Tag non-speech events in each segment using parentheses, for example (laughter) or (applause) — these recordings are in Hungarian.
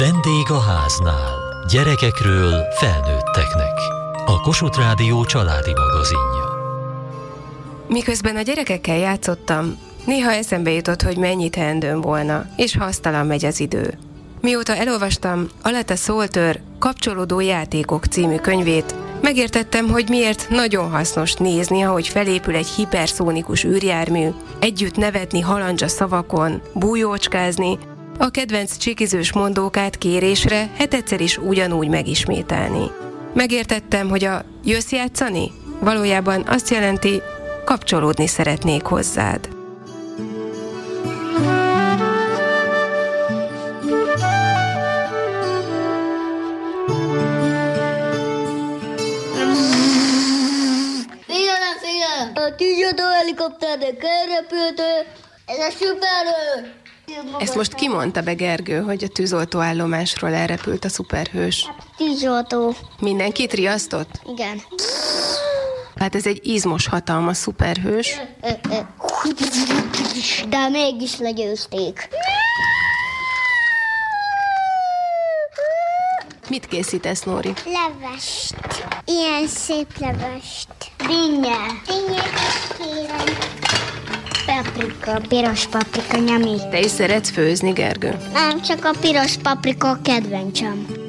Vendég a háznál. Gyerekekről felnőtteknek. A Kossuth Rádió családi magazinja. Miközben a gyerekekkel játszottam, néha eszembe jutott, hogy mennyi teendőm volna, és hasztalan megy az idő. Mióta elolvastam Aleta Szoltör Kapcsolódó játékok című könyvét, megértettem, hogy miért nagyon hasznos nézni, ahogy felépül egy hiperszónikus űrjármű, együtt nevetni halandzsa szavakon, bújócskázni, a kedvenc csikizős mondókát kérésre hetedszer is ugyanúgy megismételni. Megértettem, hogy a jössz játszani? Valójában azt jelenti, kapcsolódni szeretnék hozzád. A tűzoltó helikopternek elrepült, ez a szuperő! Ezt most kimondta be Gergő, hogy a tűzoltóállomásról elrepült a szuperhős. Tűzoltó. Mindenkit riasztott? Igen. Hát ez egy izmos hatalmas szuperhős. De mégis legyőzték. Mit készítesz, Nóri? Levest. Ilyen szép levest. Dinnye. Dinnye, kérem. Paprika, piros paprika, nyami. Te is szeretsz főzni, Gergő? Nem, csak a piros paprika a kedvencem.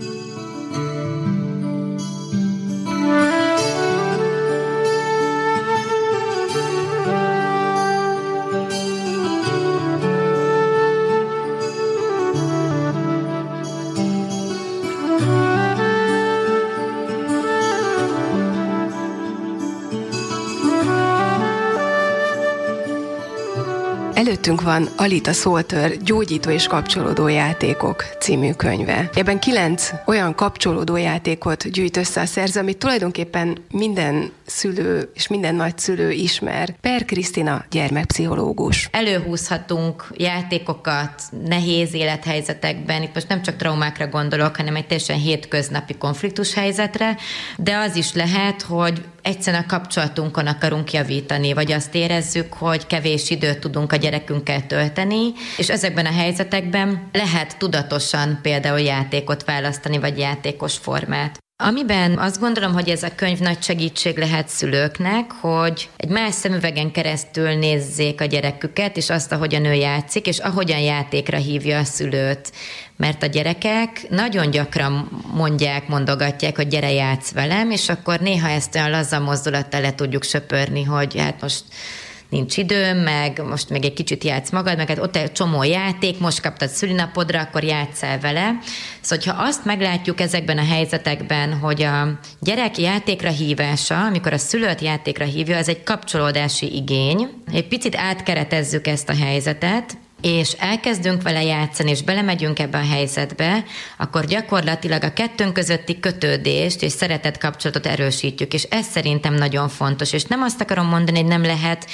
Előttünk van Alita Szoltör Gyógyító és kapcsolódó játékok című könyve. Ebben kilenc olyan kapcsolódó játékot gyűjt össze a szerző, amit tulajdonképpen minden szülő és minden nagyszülő ismer. Per Krisztina gyermekpszichológus. Előhúzhatunk játékokat nehéz élethelyzetekben, itt most nem csak traumákra gondolok, hanem egy teljesen hétköznapi konfliktus helyzetre, de az is lehet, hogy egyszerűen a kapcsolatunkon akarunk javítani, vagy azt érezzük, hogy kevés időt tudunk a gyerekünkkel tölteni, és ezekben a helyzetekben lehet tudatosan például játékot választani, vagy játékos formát. Amiben azt gondolom, hogy ez a könyv nagy segítség lehet szülőknek, hogy egy más szemüvegen keresztül nézzék a gyereküket, és azt, ahogyan ő játszik, és ahogyan játékra hívja a szülőt. Mert a gyerekek nagyon gyakran mondják, mondogatják, hogy gyere játsz velem, és akkor néha ezt olyan laza mozdulattal le tudjuk söpörni, hogy hát most nincs időm, meg most még egy kicsit játsz magad, meg hát ott egy csomó játék, most kaptad szülinapodra, akkor játszál vele. Szóval, ha azt meglátjuk ezekben a helyzetekben, hogy a gyerek játékra hívása, amikor a szülőt játékra hívja, az egy kapcsolódási igény. Egy picit átkeretezzük ezt a helyzetet, és elkezdünk vele játszani, és belemegyünk ebbe a helyzetbe, akkor gyakorlatilag a kettőnk közötti kötődést és szeretet kapcsolatot erősítjük, és ez szerintem nagyon fontos. És nem azt akarom mondani, hogy nem lehet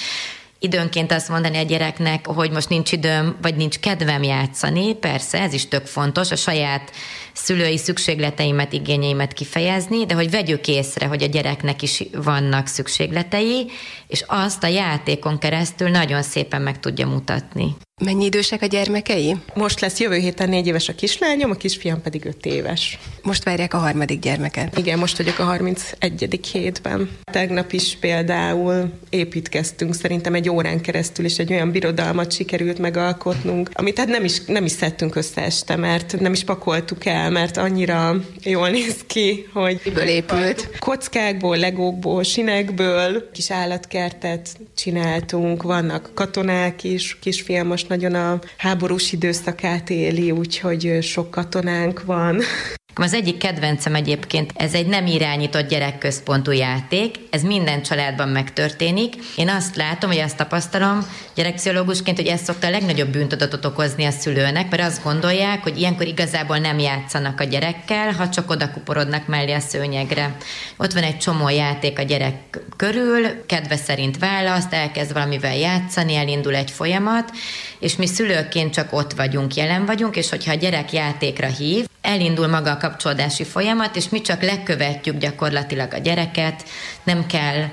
időnként azt mondani a gyereknek, hogy most nincs időm, vagy nincs kedvem játszani, persze, ez is tök fontos, a saját szülői szükségleteimet, igényeimet kifejezni, de hogy vegyük észre, hogy a gyereknek is vannak szükségletei, és azt a játékon keresztül nagyon szépen meg tudja mutatni. Mennyi idősek a gyermekei? Most lesz jövő héten négy éves a kislányom, a kisfiam pedig öt éves. Most várják a harmadik gyermeket. Igen, most vagyok a 31. hétben. Tegnap is például építkeztünk, szerintem egy órán keresztül is egy olyan birodalmat sikerült megalkotnunk, amit hát nem is, nem is szedtünk össze este, mert nem is pakoltuk el, mert annyira jól néz ki, hogy... Miből épült? Kockákból, legókból, sinekből, kis állatkertet csináltunk, vannak katonák is, kisfiam most nagyon a háborús időszakát éli, úgyhogy sok katonánk van. (laughs) Az egyik kedvencem egyébként, ez egy nem irányított gyerekközpontú játék, ez minden családban megtörténik. Én azt látom, hogy azt tapasztalom gyerekpszichológusként, hogy ez szokta a legnagyobb bűntudatot okozni a szülőnek, mert azt gondolják, hogy ilyenkor igazából nem játszanak a gyerekkel, ha csak oda kuporodnak mellé a szőnyegre. Ott van egy csomó játék a gyerek körül, kedve szerint választ, elkezd valamivel játszani, elindul egy folyamat, és mi szülőként csak ott vagyunk, jelen vagyunk, és hogyha a gyerek játékra hív, elindul maga a kapcsolódási folyamat, és mi csak lekövetjük gyakorlatilag a gyereket, nem kell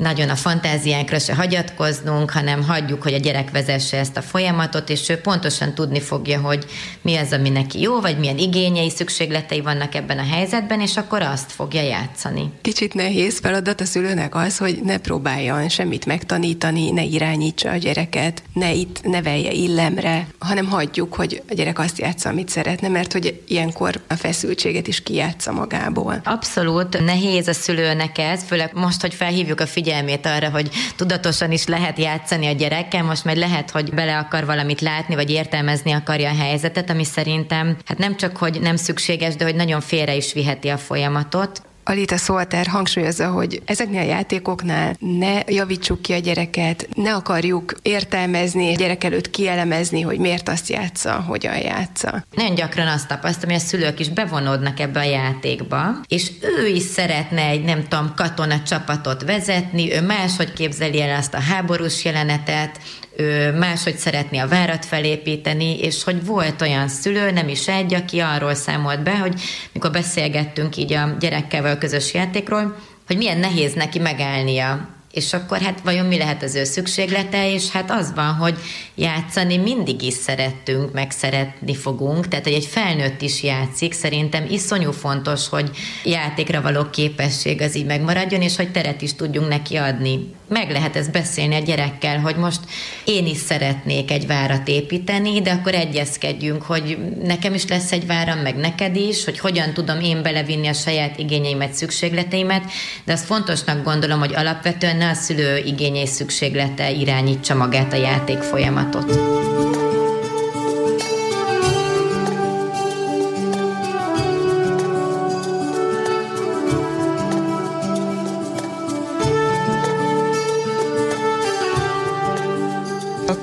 nagyon a fantáziánkra se hagyatkoznunk, hanem hagyjuk, hogy a gyerek vezesse ezt a folyamatot, és ő pontosan tudni fogja, hogy mi az, ami neki jó, vagy milyen igényei, szükségletei vannak ebben a helyzetben, és akkor azt fogja játszani. Kicsit nehéz feladat a szülőnek az, hogy ne próbáljon semmit megtanítani, ne irányítsa a gyereket, ne itt nevelje illemre, hanem hagyjuk, hogy a gyerek azt játsza, amit szeretne, mert hogy ilyenkor a feszültséget is kijátsza magából. Abszolút nehéz a szülőnek ez, főleg most, hogy felhívjuk a figyelmét arra, hogy tudatosan is lehet játszani a gyerekkel, most majd lehet, hogy bele akar valamit látni, vagy értelmezni akarja a helyzetet, ami szerintem hát nem csak, hogy nem szükséges, de hogy nagyon félre is viheti a folyamatot. Alita Szolter hangsúlyozza, hogy ezeknél a játékoknál ne javítsuk ki a gyereket, ne akarjuk értelmezni, a gyerek előtt kielemezni, hogy miért azt játsza, hogyan játsza. Nagyon gyakran azt tapasztalom, hogy a szülők is bevonódnak ebbe a játékba, és ő is szeretne egy, nem tudom, katona csapatot vezetni, ő máshogy képzeli el azt a háborús jelenetet, máshogy szeretné a várat felépíteni, és hogy volt olyan szülő, nem is egy, aki arról számolt be, hogy mikor beszélgettünk így a gyerekkel a közös játékról, hogy milyen nehéz neki megállnia. És akkor hát vajon mi lehet az ő szükséglete, és hát az van, hogy játszani mindig is szerettünk, meg szeretni fogunk, tehát hogy egy felnőtt is játszik, szerintem iszonyú fontos, hogy játékra való képesség az így megmaradjon, és hogy teret is tudjunk neki adni. Meg lehet ezt beszélni a gyerekkel, hogy most én is szeretnék egy várat építeni, de akkor egyezkedjünk, hogy nekem is lesz egy váram, meg neked is, hogy hogyan tudom én belevinni a saját igényeimet, szükségleteimet, de azt fontosnak gondolom, hogy alapvetően ne a szülő igényei szükséglete irányítsa magát a játék folyamatot.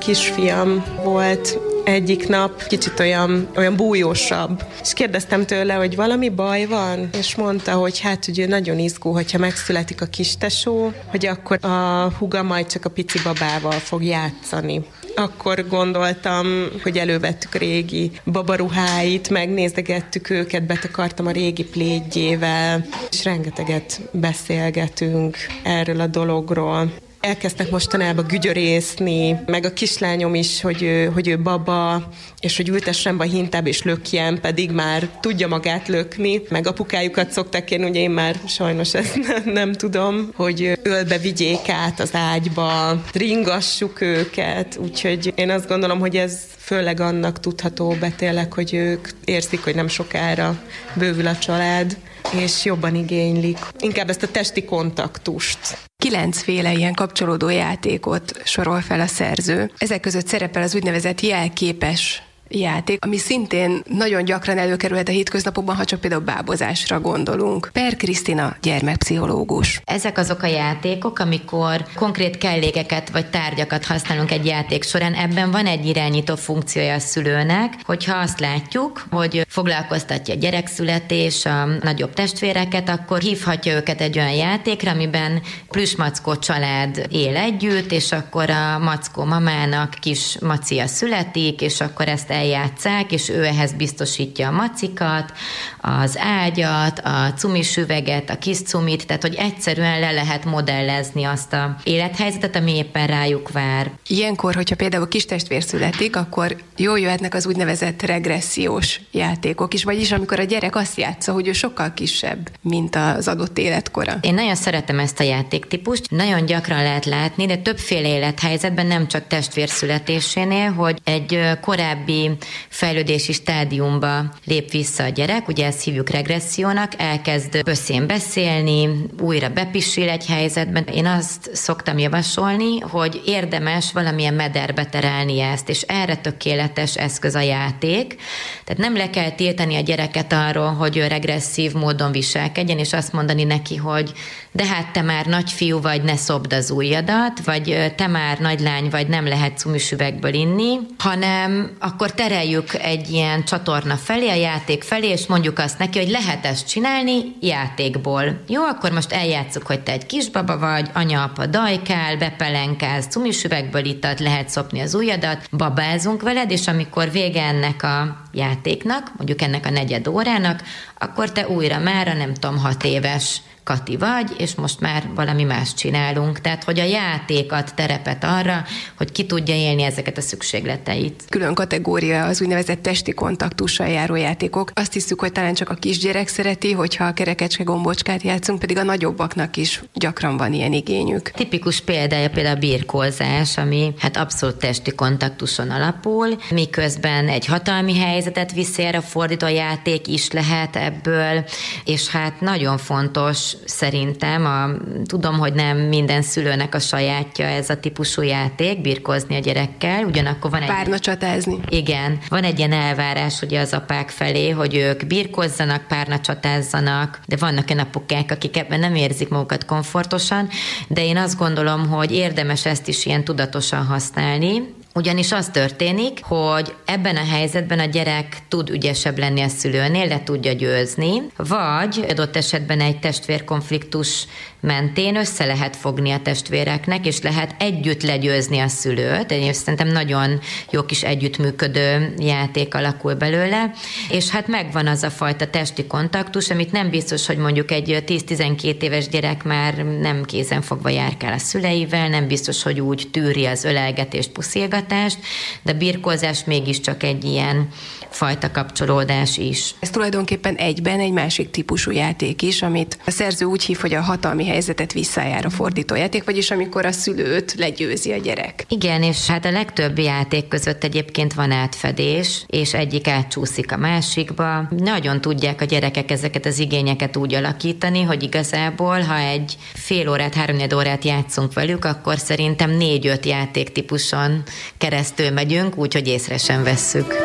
Kisfiam volt egyik nap kicsit olyan, olyan bújósabb. És kérdeztem tőle, hogy valami baj van, és mondta, hogy hát ugye nagyon izgul, hogyha megszületik a kistesó, hogy akkor a huga majd csak a pici babával fog játszani akkor gondoltam, hogy elővettük régi babaruháit, megnézegettük őket, betakartam a régi plédjével, és rengeteget beszélgetünk erről a dologról elkezdtek mostanában gügyörészni, meg a kislányom is, hogy ő, hogy ő baba, és hogy ültessen be a hintába és lökjen, pedig már tudja magát lökni, meg apukájukat szokták kérni, ugye én már sajnos ezt (laughs) nem, nem tudom, hogy ölbe vigyék át az ágyba, ringassuk őket, úgyhogy én azt gondolom, hogy ez főleg annak tudható be hogy ők érzik, hogy nem sokára bővül a család, és jobban igénylik. Inkább ezt a testi kontaktust. Kilencféle ilyen kapcsolódó játékot sorol fel a szerző. Ezek között szerepel az úgynevezett jelképes játék, ami szintén nagyon gyakran előkerülhet a hétköznapokban, ha csak például bábozásra gondolunk. Per Krisztina, gyermekpszichológus. Ezek azok a játékok, amikor konkrét kellékeket vagy tárgyakat használunk egy játék során, ebben van egy irányító funkciója a szülőnek, hogyha azt látjuk, hogy foglalkoztatja a gyerekszületés, a nagyobb testvéreket, akkor hívhatja őket egy olyan játékra, amiben plüsmackó család él együtt, és akkor a mackó mamának kis macia születik, és akkor ezt eljátszák, és ő ehhez biztosítja a macikat, az ágyat, a cumis üveget, a kis cumit, tehát hogy egyszerűen le lehet modellezni azt a élethelyzetet, ami éppen rájuk vár. Ilyenkor, hogyha például kis testvér születik, akkor jól jöhetnek az úgynevezett regressziós játékok is, vagyis amikor a gyerek azt játsza, hogy ő sokkal kisebb, mint az adott életkora. Én nagyon szeretem ezt a játéktípust, nagyon gyakran lehet látni, de többféle élethelyzetben, nem csak testvér születésénél, hogy egy korábbi fejlődési stádiumba lép vissza a gyerek, ugye ezt hívjuk regressziónak, elkezd böszén beszélni, újra bepisil egy helyzetben. Én azt szoktam javasolni, hogy érdemes valamilyen mederbe terelni ezt, és erre tökéletes eszköz a játék. Tehát nem le kell tiltani a gyereket arról, hogy ő regresszív módon viselkedjen, és azt mondani neki, hogy de hát te már nagyfiú vagy, ne szobd az ujjadat, vagy te már nagylány vagy, nem lehet cumisüvegből inni, hanem akkor tereljük egy ilyen csatorna felé, a játék felé, és mondjuk azt neki, hogy lehet ezt csinálni játékból. Jó, akkor most eljátszuk, hogy te egy kisbaba vagy, anya, apa dajkál, bepelenkálsz, cumisüvegből itat, lehet szopni az ujjadat, babázunk veled, és amikor vége ennek a játéknak, mondjuk ennek a negyed órának, akkor te újra már a nem tudom, hat éves Kati vagy, és most már valami más csinálunk. Tehát, hogy a játék ad terepet arra, hogy ki tudja élni ezeket a szükségleteit. Külön kategória az úgynevezett testi kontaktussal járó játékok. Azt hiszük, hogy talán csak a kisgyerek szereti, hogyha a kerekecske gombocskát játszunk, pedig a nagyobbaknak is gyakran van ilyen igényük. Tipikus példája például a birkózás, ami hát abszolút testi kontaktuson alapul, miközben egy hatalmi helyzetet viszi a fordító játék is lehet ebből, és hát nagyon fontos szerintem, a, tudom, hogy nem minden szülőnek a sajátja ez a típusú játék, birkózni a gyerekkel, ugyanakkor van egy... Párna csatázni. Igen, van egy ilyen elvárás ugye az apák felé, hogy ők birkozzanak, párna csatázzanak, de vannak olyan apukák, akik ebben nem érzik magukat komfortosan, de én azt gondolom, hogy érdemes ezt is ilyen tudatosan használni, ugyanis az történik, hogy ebben a helyzetben a gyerek tud ügyesebb lenni a szülőnél, le tudja győzni, vagy adott esetben egy testvérkonfliktus mentén össze lehet fogni a testvéreknek, és lehet együtt legyőzni a szülőt. Én szerintem nagyon jó kis együttműködő játék alakul belőle, és hát megvan az a fajta testi kontaktus, amit nem biztos, hogy mondjuk egy 10-12 éves gyerek már nem kézen fogva járkál a szüleivel, nem biztos, hogy úgy tűri az ölelgetést, puszilgatást, de birkózás mégiscsak egy ilyen fajta kapcsolódás is. Ez tulajdonképpen egyben egy másik típusú játék is, amit a szerző úgy hív, hogy a hatalmi helyzetet visszajár a fordító játék, vagyis amikor a szülőt legyőzi a gyerek. Igen, és hát a legtöbb játék között egyébként van átfedés, és egyik átcsúszik a másikba. Nagyon tudják a gyerekek ezeket az igényeket úgy alakítani, hogy igazából, ha egy fél órát, három órát játszunk velük, akkor szerintem négy-öt játéktípuson keresztül megyünk, úgyhogy észre sem vesszük.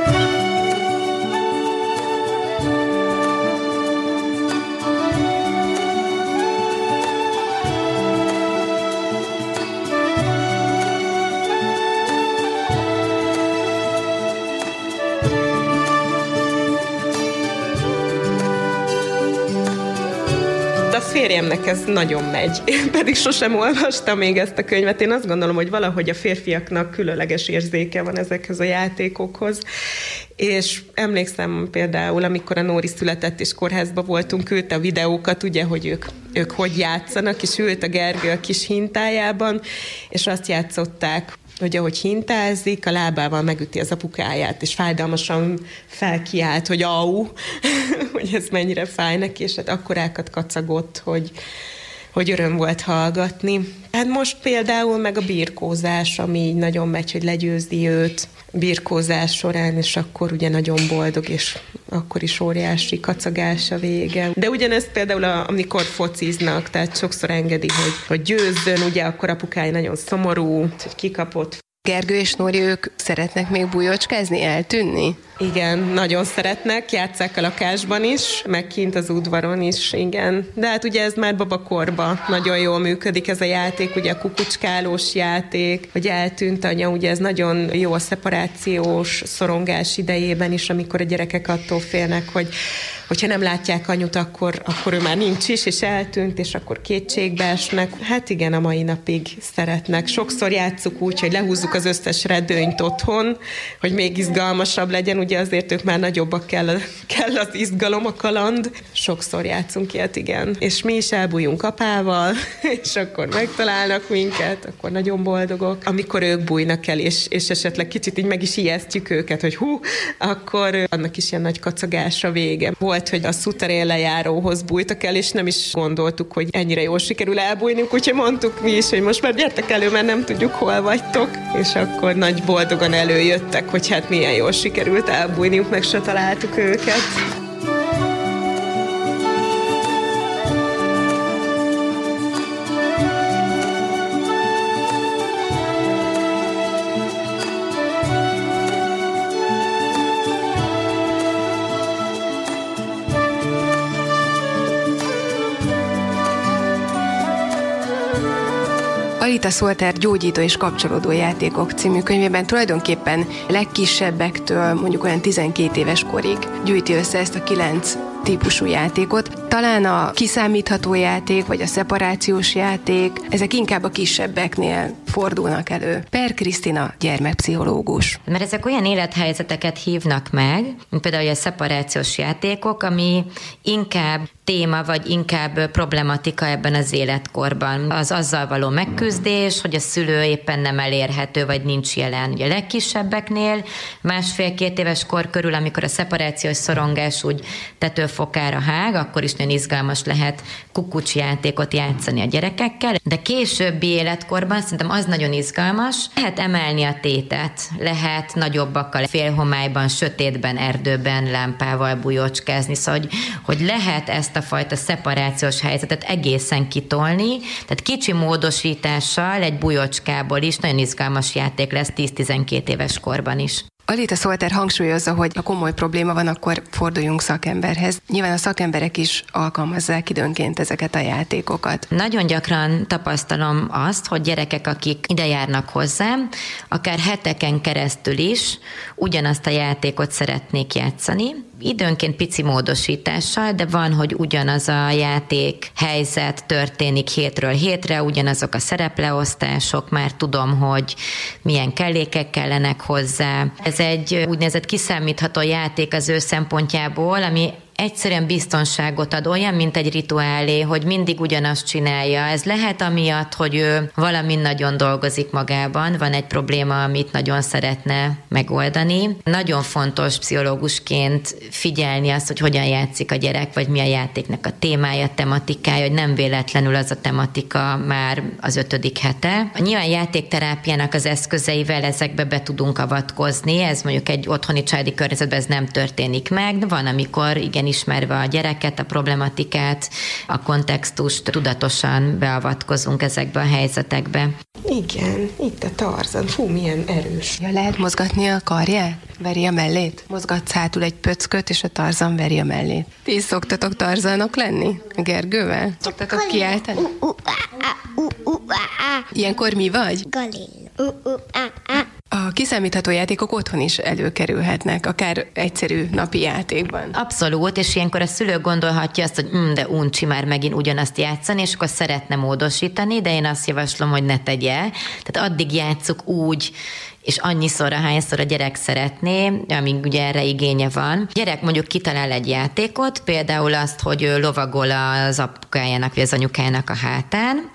Férjemnek ez nagyon megy. Pedig sosem olvastam még ezt a könyvet. Én azt gondolom, hogy valahogy a férfiaknak különleges érzéke van ezekhez a játékokhoz. És emlékszem például, amikor a Nóri született és kórházba voltunk, küldte a videókat, ugye, hogy ők, ők hogy játszanak, és ült a Gergő a kis hintájában, és azt játszották, hogy ahogy hintázik, a lábával megüti az apukáját, és fájdalmasan felkiált, hogy au, (laughs) hogy ez mennyire fáj neki, és hát akkorákat kacagott, hogy, hogy öröm volt hallgatni. Hát most például meg a birkózás, ami így nagyon megy, hogy legyőzi őt birkózás során, és akkor ugye nagyon boldog, és akkor is óriási kacagás a vége. De ugyanezt például, amikor fociznak, tehát sokszor engedi, hogy, hogy győzzön, ugye akkor apukája nagyon szomorú, hogy kikapott Gergő és Nóri, ők szeretnek még bujócskázni, eltűnni? Igen, nagyon szeretnek, játszák a lakásban is, meg kint az udvaron is, igen. De hát ugye ez már babakorba nagyon jól működik ez a játék, ugye a kukucskálós játék, hogy eltűnt anya, ugye ez nagyon jó a szeparációs szorongás idejében is, amikor a gyerekek attól félnek, hogy hogyha nem látják anyut, akkor, akkor ő már nincs is, és eltűnt, és akkor kétségbe esnek. Hát igen, a mai napig szeretnek. Sokszor játszuk úgy, hogy lehúzzuk az összes redőnyt otthon, hogy még izgalmasabb legyen, ugye azért ők már nagyobbak kell, kell az izgalom, a kaland. Sokszor játszunk ilyet, igen. És mi is elbújunk apával, (laughs) és akkor megtalálnak minket, akkor nagyon boldogok. Amikor ők bújnak el, és, és esetleg kicsit így meg is ijesztjük őket, hogy hú, akkor annak is ilyen nagy kacagása vége. Volt volt, hogy a szuterén lejáróhoz bújtak el, és nem is gondoltuk, hogy ennyire jól sikerül elbújnunk, úgyhogy mondtuk mi is, hogy most már gyertek elő, mert nem tudjuk, hol vagytok. És akkor nagy boldogan előjöttek, hogy hát milyen jól sikerült elbújniuk, meg se találtuk őket. Rita Szoltár gyógyító és kapcsolódó játékok című könyvében tulajdonképpen legkisebbektől mondjuk olyan 12 éves korig gyűjti össze ezt a kilenc típusú játékot. Talán a kiszámítható játék, vagy a szeparációs játék, ezek inkább a kisebbeknél fordulnak elő. Per Krisztina, gyermekpszichológus. Mert ezek olyan élethelyzeteket hívnak meg, mint például a szeparációs játékok, ami inkább téma, vagy inkább problematika ebben az életkorban. Az azzal való megküzdés, hogy a szülő éppen nem elérhető, vagy nincs jelen. Ugye a legkisebbeknél másfél-két éves kor körül, amikor a szeparációs szorongás úgy tetőfokára hág, akkor is nagyon izgalmas lehet kukucs játékot játszani a gyerekekkel, de későbbi életkorban szerintem az nagyon izgalmas, lehet emelni a tétet, lehet nagyobbakkal félhomályban, sötétben, erdőben, lámpával bujócskázni, szóval hogy, hogy lehet ezt a fajta szeparációs helyzetet egészen kitolni, tehát kicsi módosítással egy bujócskából is nagyon izgalmas játék lesz 10-12 éves korban is. Alita Szolter hangsúlyozza, hogy ha komoly probléma van, akkor forduljunk szakemberhez. Nyilván a szakemberek is alkalmazzák időnként ezeket a játékokat. Nagyon gyakran tapasztalom azt, hogy gyerekek, akik ide járnak hozzám, akár heteken keresztül is ugyanazt a játékot szeretnék játszani, időnként pici módosítással, de van, hogy ugyanaz a játék helyzet történik hétről hétre, ugyanazok a szerepleosztások, már tudom, hogy milyen kellékek kellenek hozzá. Ez egy úgynevezett kiszámítható játék az ő szempontjából, ami egyszerűen biztonságot ad, olyan, mint egy rituálé, hogy mindig ugyanazt csinálja. Ez lehet amiatt, hogy ő valami nagyon dolgozik magában, van egy probléma, amit nagyon szeretne megoldani. Nagyon fontos pszichológusként figyelni azt, hogy hogyan játszik a gyerek, vagy mi a játéknak a témája, tematikája, hogy nem véletlenül az a tematika már az ötödik hete. Nyilván játékterápiának az eszközeivel ezekbe be tudunk avatkozni, ez mondjuk egy otthoni családi környezetben ez nem történik meg, de van, amikor igen ismerve a gyereket, a problematikát, a kontextust, tudatosan beavatkozunk ezekbe a helyzetekbe. Igen, itt a Tarzan. Fú, milyen erős. Ja, lehet mozgatni a karját? Veri a mellét? Mozgatsz hátul egy pöcköt, és a Tarzan veri a mellét. Ti is szoktatok Tarzanok lenni? A Gergővel? Szoktatok kiáltani? Ilyenkor mi vagy? Galén. A kiszámítható játékok otthon is előkerülhetnek, akár egyszerű napi játékban. Abszolút, és ilyenkor a szülő gondolhatja azt, hogy mm, de uncsi már megint ugyanazt játszani, és akkor szeretne módosítani, de én azt javaslom, hogy ne tegye. Tehát addig játsszuk úgy, és annyiszor, hányszor a gyerek szeretné, amíg ugye erre igénye van. A gyerek mondjuk kitalál egy játékot, például azt, hogy lovagol az apukájának vagy az anyukájának a hátán,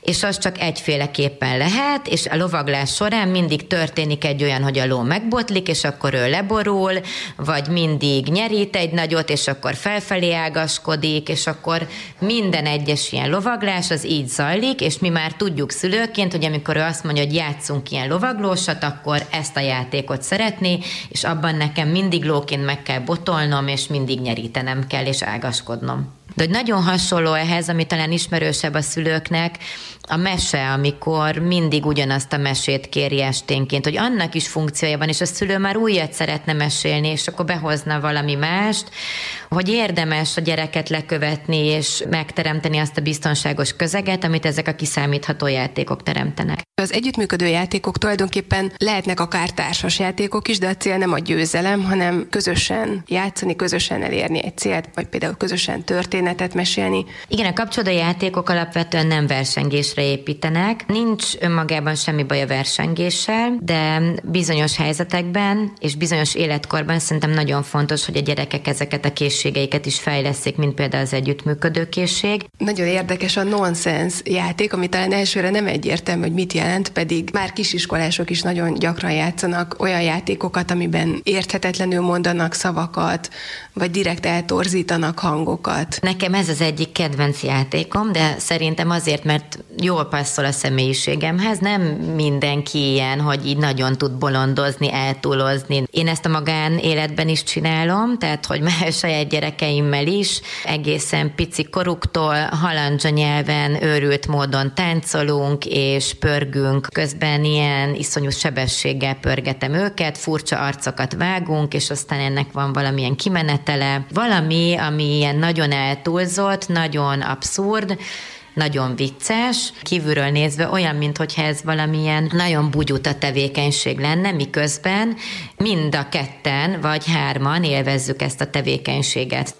és az csak egyféleképpen lehet, és a lovaglás során mindig történik egy olyan, hogy a ló megbotlik, és akkor ő leborul, vagy mindig nyerít egy nagyot, és akkor felfelé ágaskodik, és akkor minden egyes ilyen lovaglás az így zajlik, és mi már tudjuk szülőként, hogy amikor ő azt mondja, hogy játszunk ilyen lovaglósat, akkor ezt a játékot szeretné, és abban nekem mindig lóként meg kell botolnom, és mindig nyerítenem kell, és ágaskodnom. De hogy nagyon hasonló ehhez, ami talán ismerősebb a szülőknek, a mese, amikor mindig ugyanazt a mesét kéri esténként, hogy annak is funkciója van, és a szülő már újat szeretne mesélni, és akkor behozna valami mást, hogy érdemes a gyereket lekövetni, és megteremteni azt a biztonságos közeget, amit ezek a kiszámítható játékok teremtenek. Az együttműködő játékok tulajdonképpen lehetnek akár társas játékok is, de a cél nem a győzelem, hanem közösen játszani, közösen elérni egy célt, vagy például közösen történetet mesélni. Igen, a kapcsolódó játékok alapvetően nem versengésre építenek. Nincs önmagában semmi baj a versengéssel, de bizonyos helyzetekben és bizonyos életkorban szerintem nagyon fontos, hogy a gyerekek ezeket a készségeiket is fejleszik, mint például az együttműködő készség. Nagyon érdekes a nonsens játék, ami talán elsőre nem egyértelmű, hogy mit jelent, pedig már kisiskolások is nagyon gyakran játszanak olyan játékokat, amiben érthetetlenül mondanak szavakat, vagy direkt eltorzítanak hangokat. Nekem ez az egyik kedvenc játékom, de szerintem azért, mert jól passzol a személyiségemhez. Nem mindenki ilyen, hogy így nagyon tud bolondozni, eltúlozni. Én ezt a magán életben is csinálom, tehát hogy (laughs) már saját gyerekeimmel is, egészen pici koruktól halandzsa nyelven őrült módon táncolunk és pörgünk. Közben ilyen iszonyú sebességgel pörgetem őket, furcsa arcokat vágunk, és aztán ennek van valamilyen kimenetele. Valami, ami ilyen nagyon eltúlzott, nagyon abszurd, nagyon vicces, kívülről nézve olyan, mintha ez valamilyen nagyon bugyuta tevékenység lenne, miközben mind a ketten vagy hárman élvezzük ezt a tevékenységet.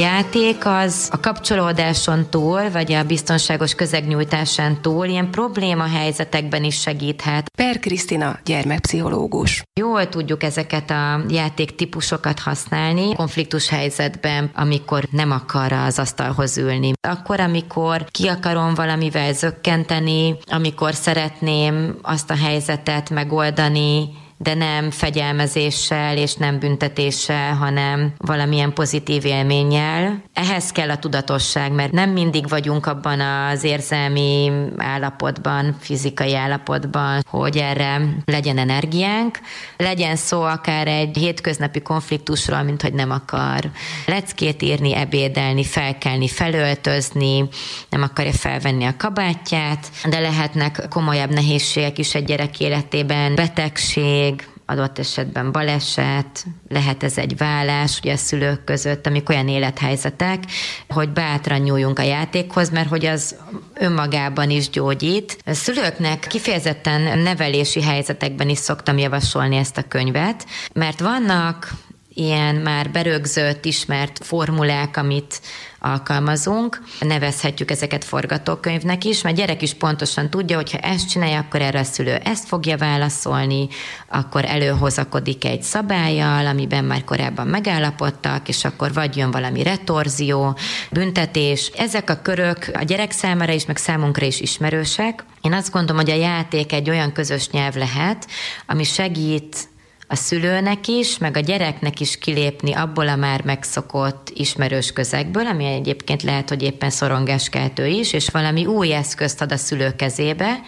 Játék az a kapcsolódáson túl, vagy a biztonságos közegnyújtásán túl ilyen probléma helyzetekben is segíthet. Per Krisztina, gyermekpszichológus. Jól tudjuk ezeket a játéktípusokat használni konfliktus helyzetben, amikor nem akar az asztalhoz ülni. Akkor, amikor ki akarom valamivel zökkenteni, amikor szeretném azt a helyzetet megoldani, de nem fegyelmezéssel és nem büntetéssel, hanem valamilyen pozitív élménnyel. Ehhez kell a tudatosság, mert nem mindig vagyunk abban az érzelmi állapotban, fizikai állapotban, hogy erre legyen energiánk. Legyen szó akár egy hétköznapi konfliktusról, mint hogy nem akar leckét írni, ebédelni, felkelni, felöltözni, nem akarja felvenni a kabátját, de lehetnek komolyabb nehézségek is egy gyerek életében, betegség, adott esetben baleset, lehet ez egy vállás ugye a szülők között, amik olyan élethelyzetek, hogy bátran nyúljunk a játékhoz, mert hogy az önmagában is gyógyít. A szülőknek kifejezetten nevelési helyzetekben is szoktam javasolni ezt a könyvet, mert vannak ilyen már berögzött, ismert formulák, amit alkalmazunk. Nevezhetjük ezeket forgatókönyvnek is, mert gyerek is pontosan tudja, hogy ha ezt csinálja, akkor erre a szülő ezt fogja válaszolni, akkor előhozakodik egy szabályjal, amiben már korábban megállapodtak, és akkor vagy jön valami retorzió, büntetés. Ezek a körök a gyerek számára is, meg számunkra is ismerősek. Én azt gondolom, hogy a játék egy olyan közös nyelv lehet, ami segít a szülőnek is, meg a gyereknek is kilépni abból a már megszokott ismerős közegből, ami egyébként lehet, hogy éppen szorongáskeltő is, és valami új eszközt ad a szülő kezébe,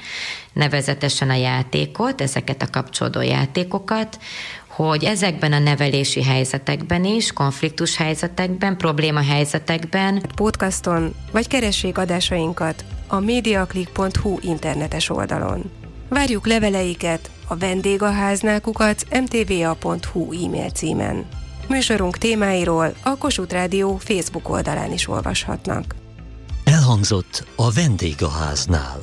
nevezetesen a játékot, ezeket a kapcsolódó játékokat, hogy ezekben a nevelési helyzetekben is, konfliktus helyzetekben, probléma helyzetekben podcaston, vagy keressék adásainkat a mediaclick.hu internetes oldalon. Várjuk leveleiket a vendégháznál kukac mtva.hu e-mail címen. Műsorunk témáiról a Kossuth Rádió Facebook oldalán is olvashatnak. Elhangzott a vendégháznál.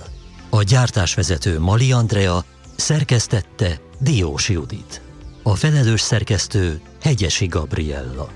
A gyártásvezető Mali Andrea szerkesztette Diós Judit. A felelős szerkesztő Hegyesi Gabriella.